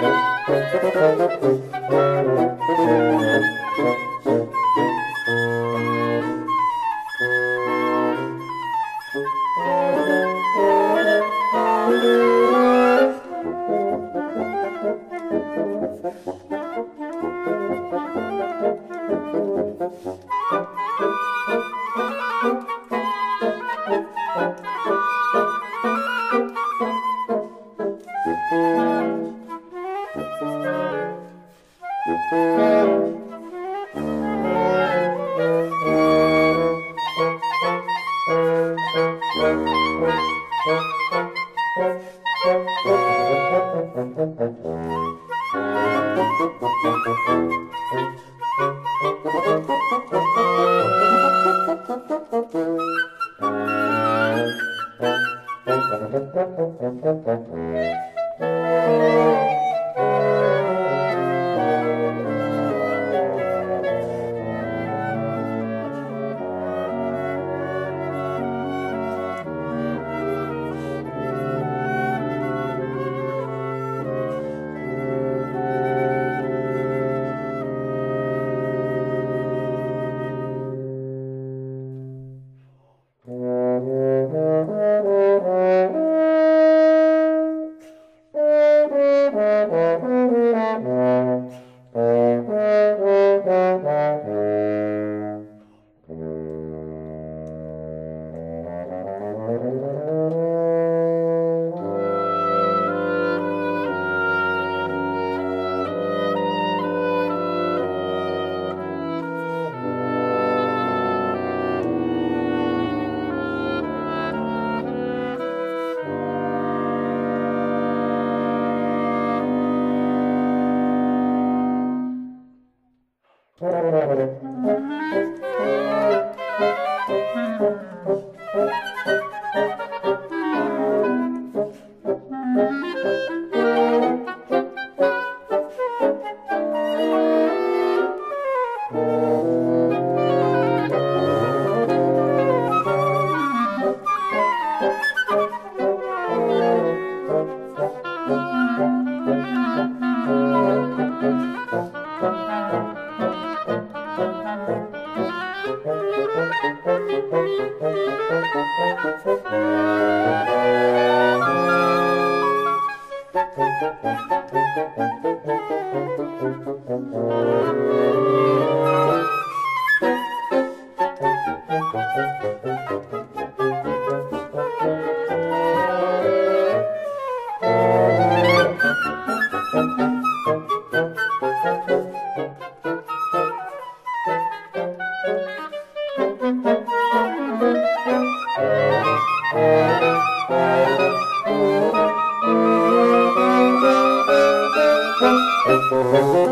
Thank you. © bf Thank mm you. Aeterna lux, Thank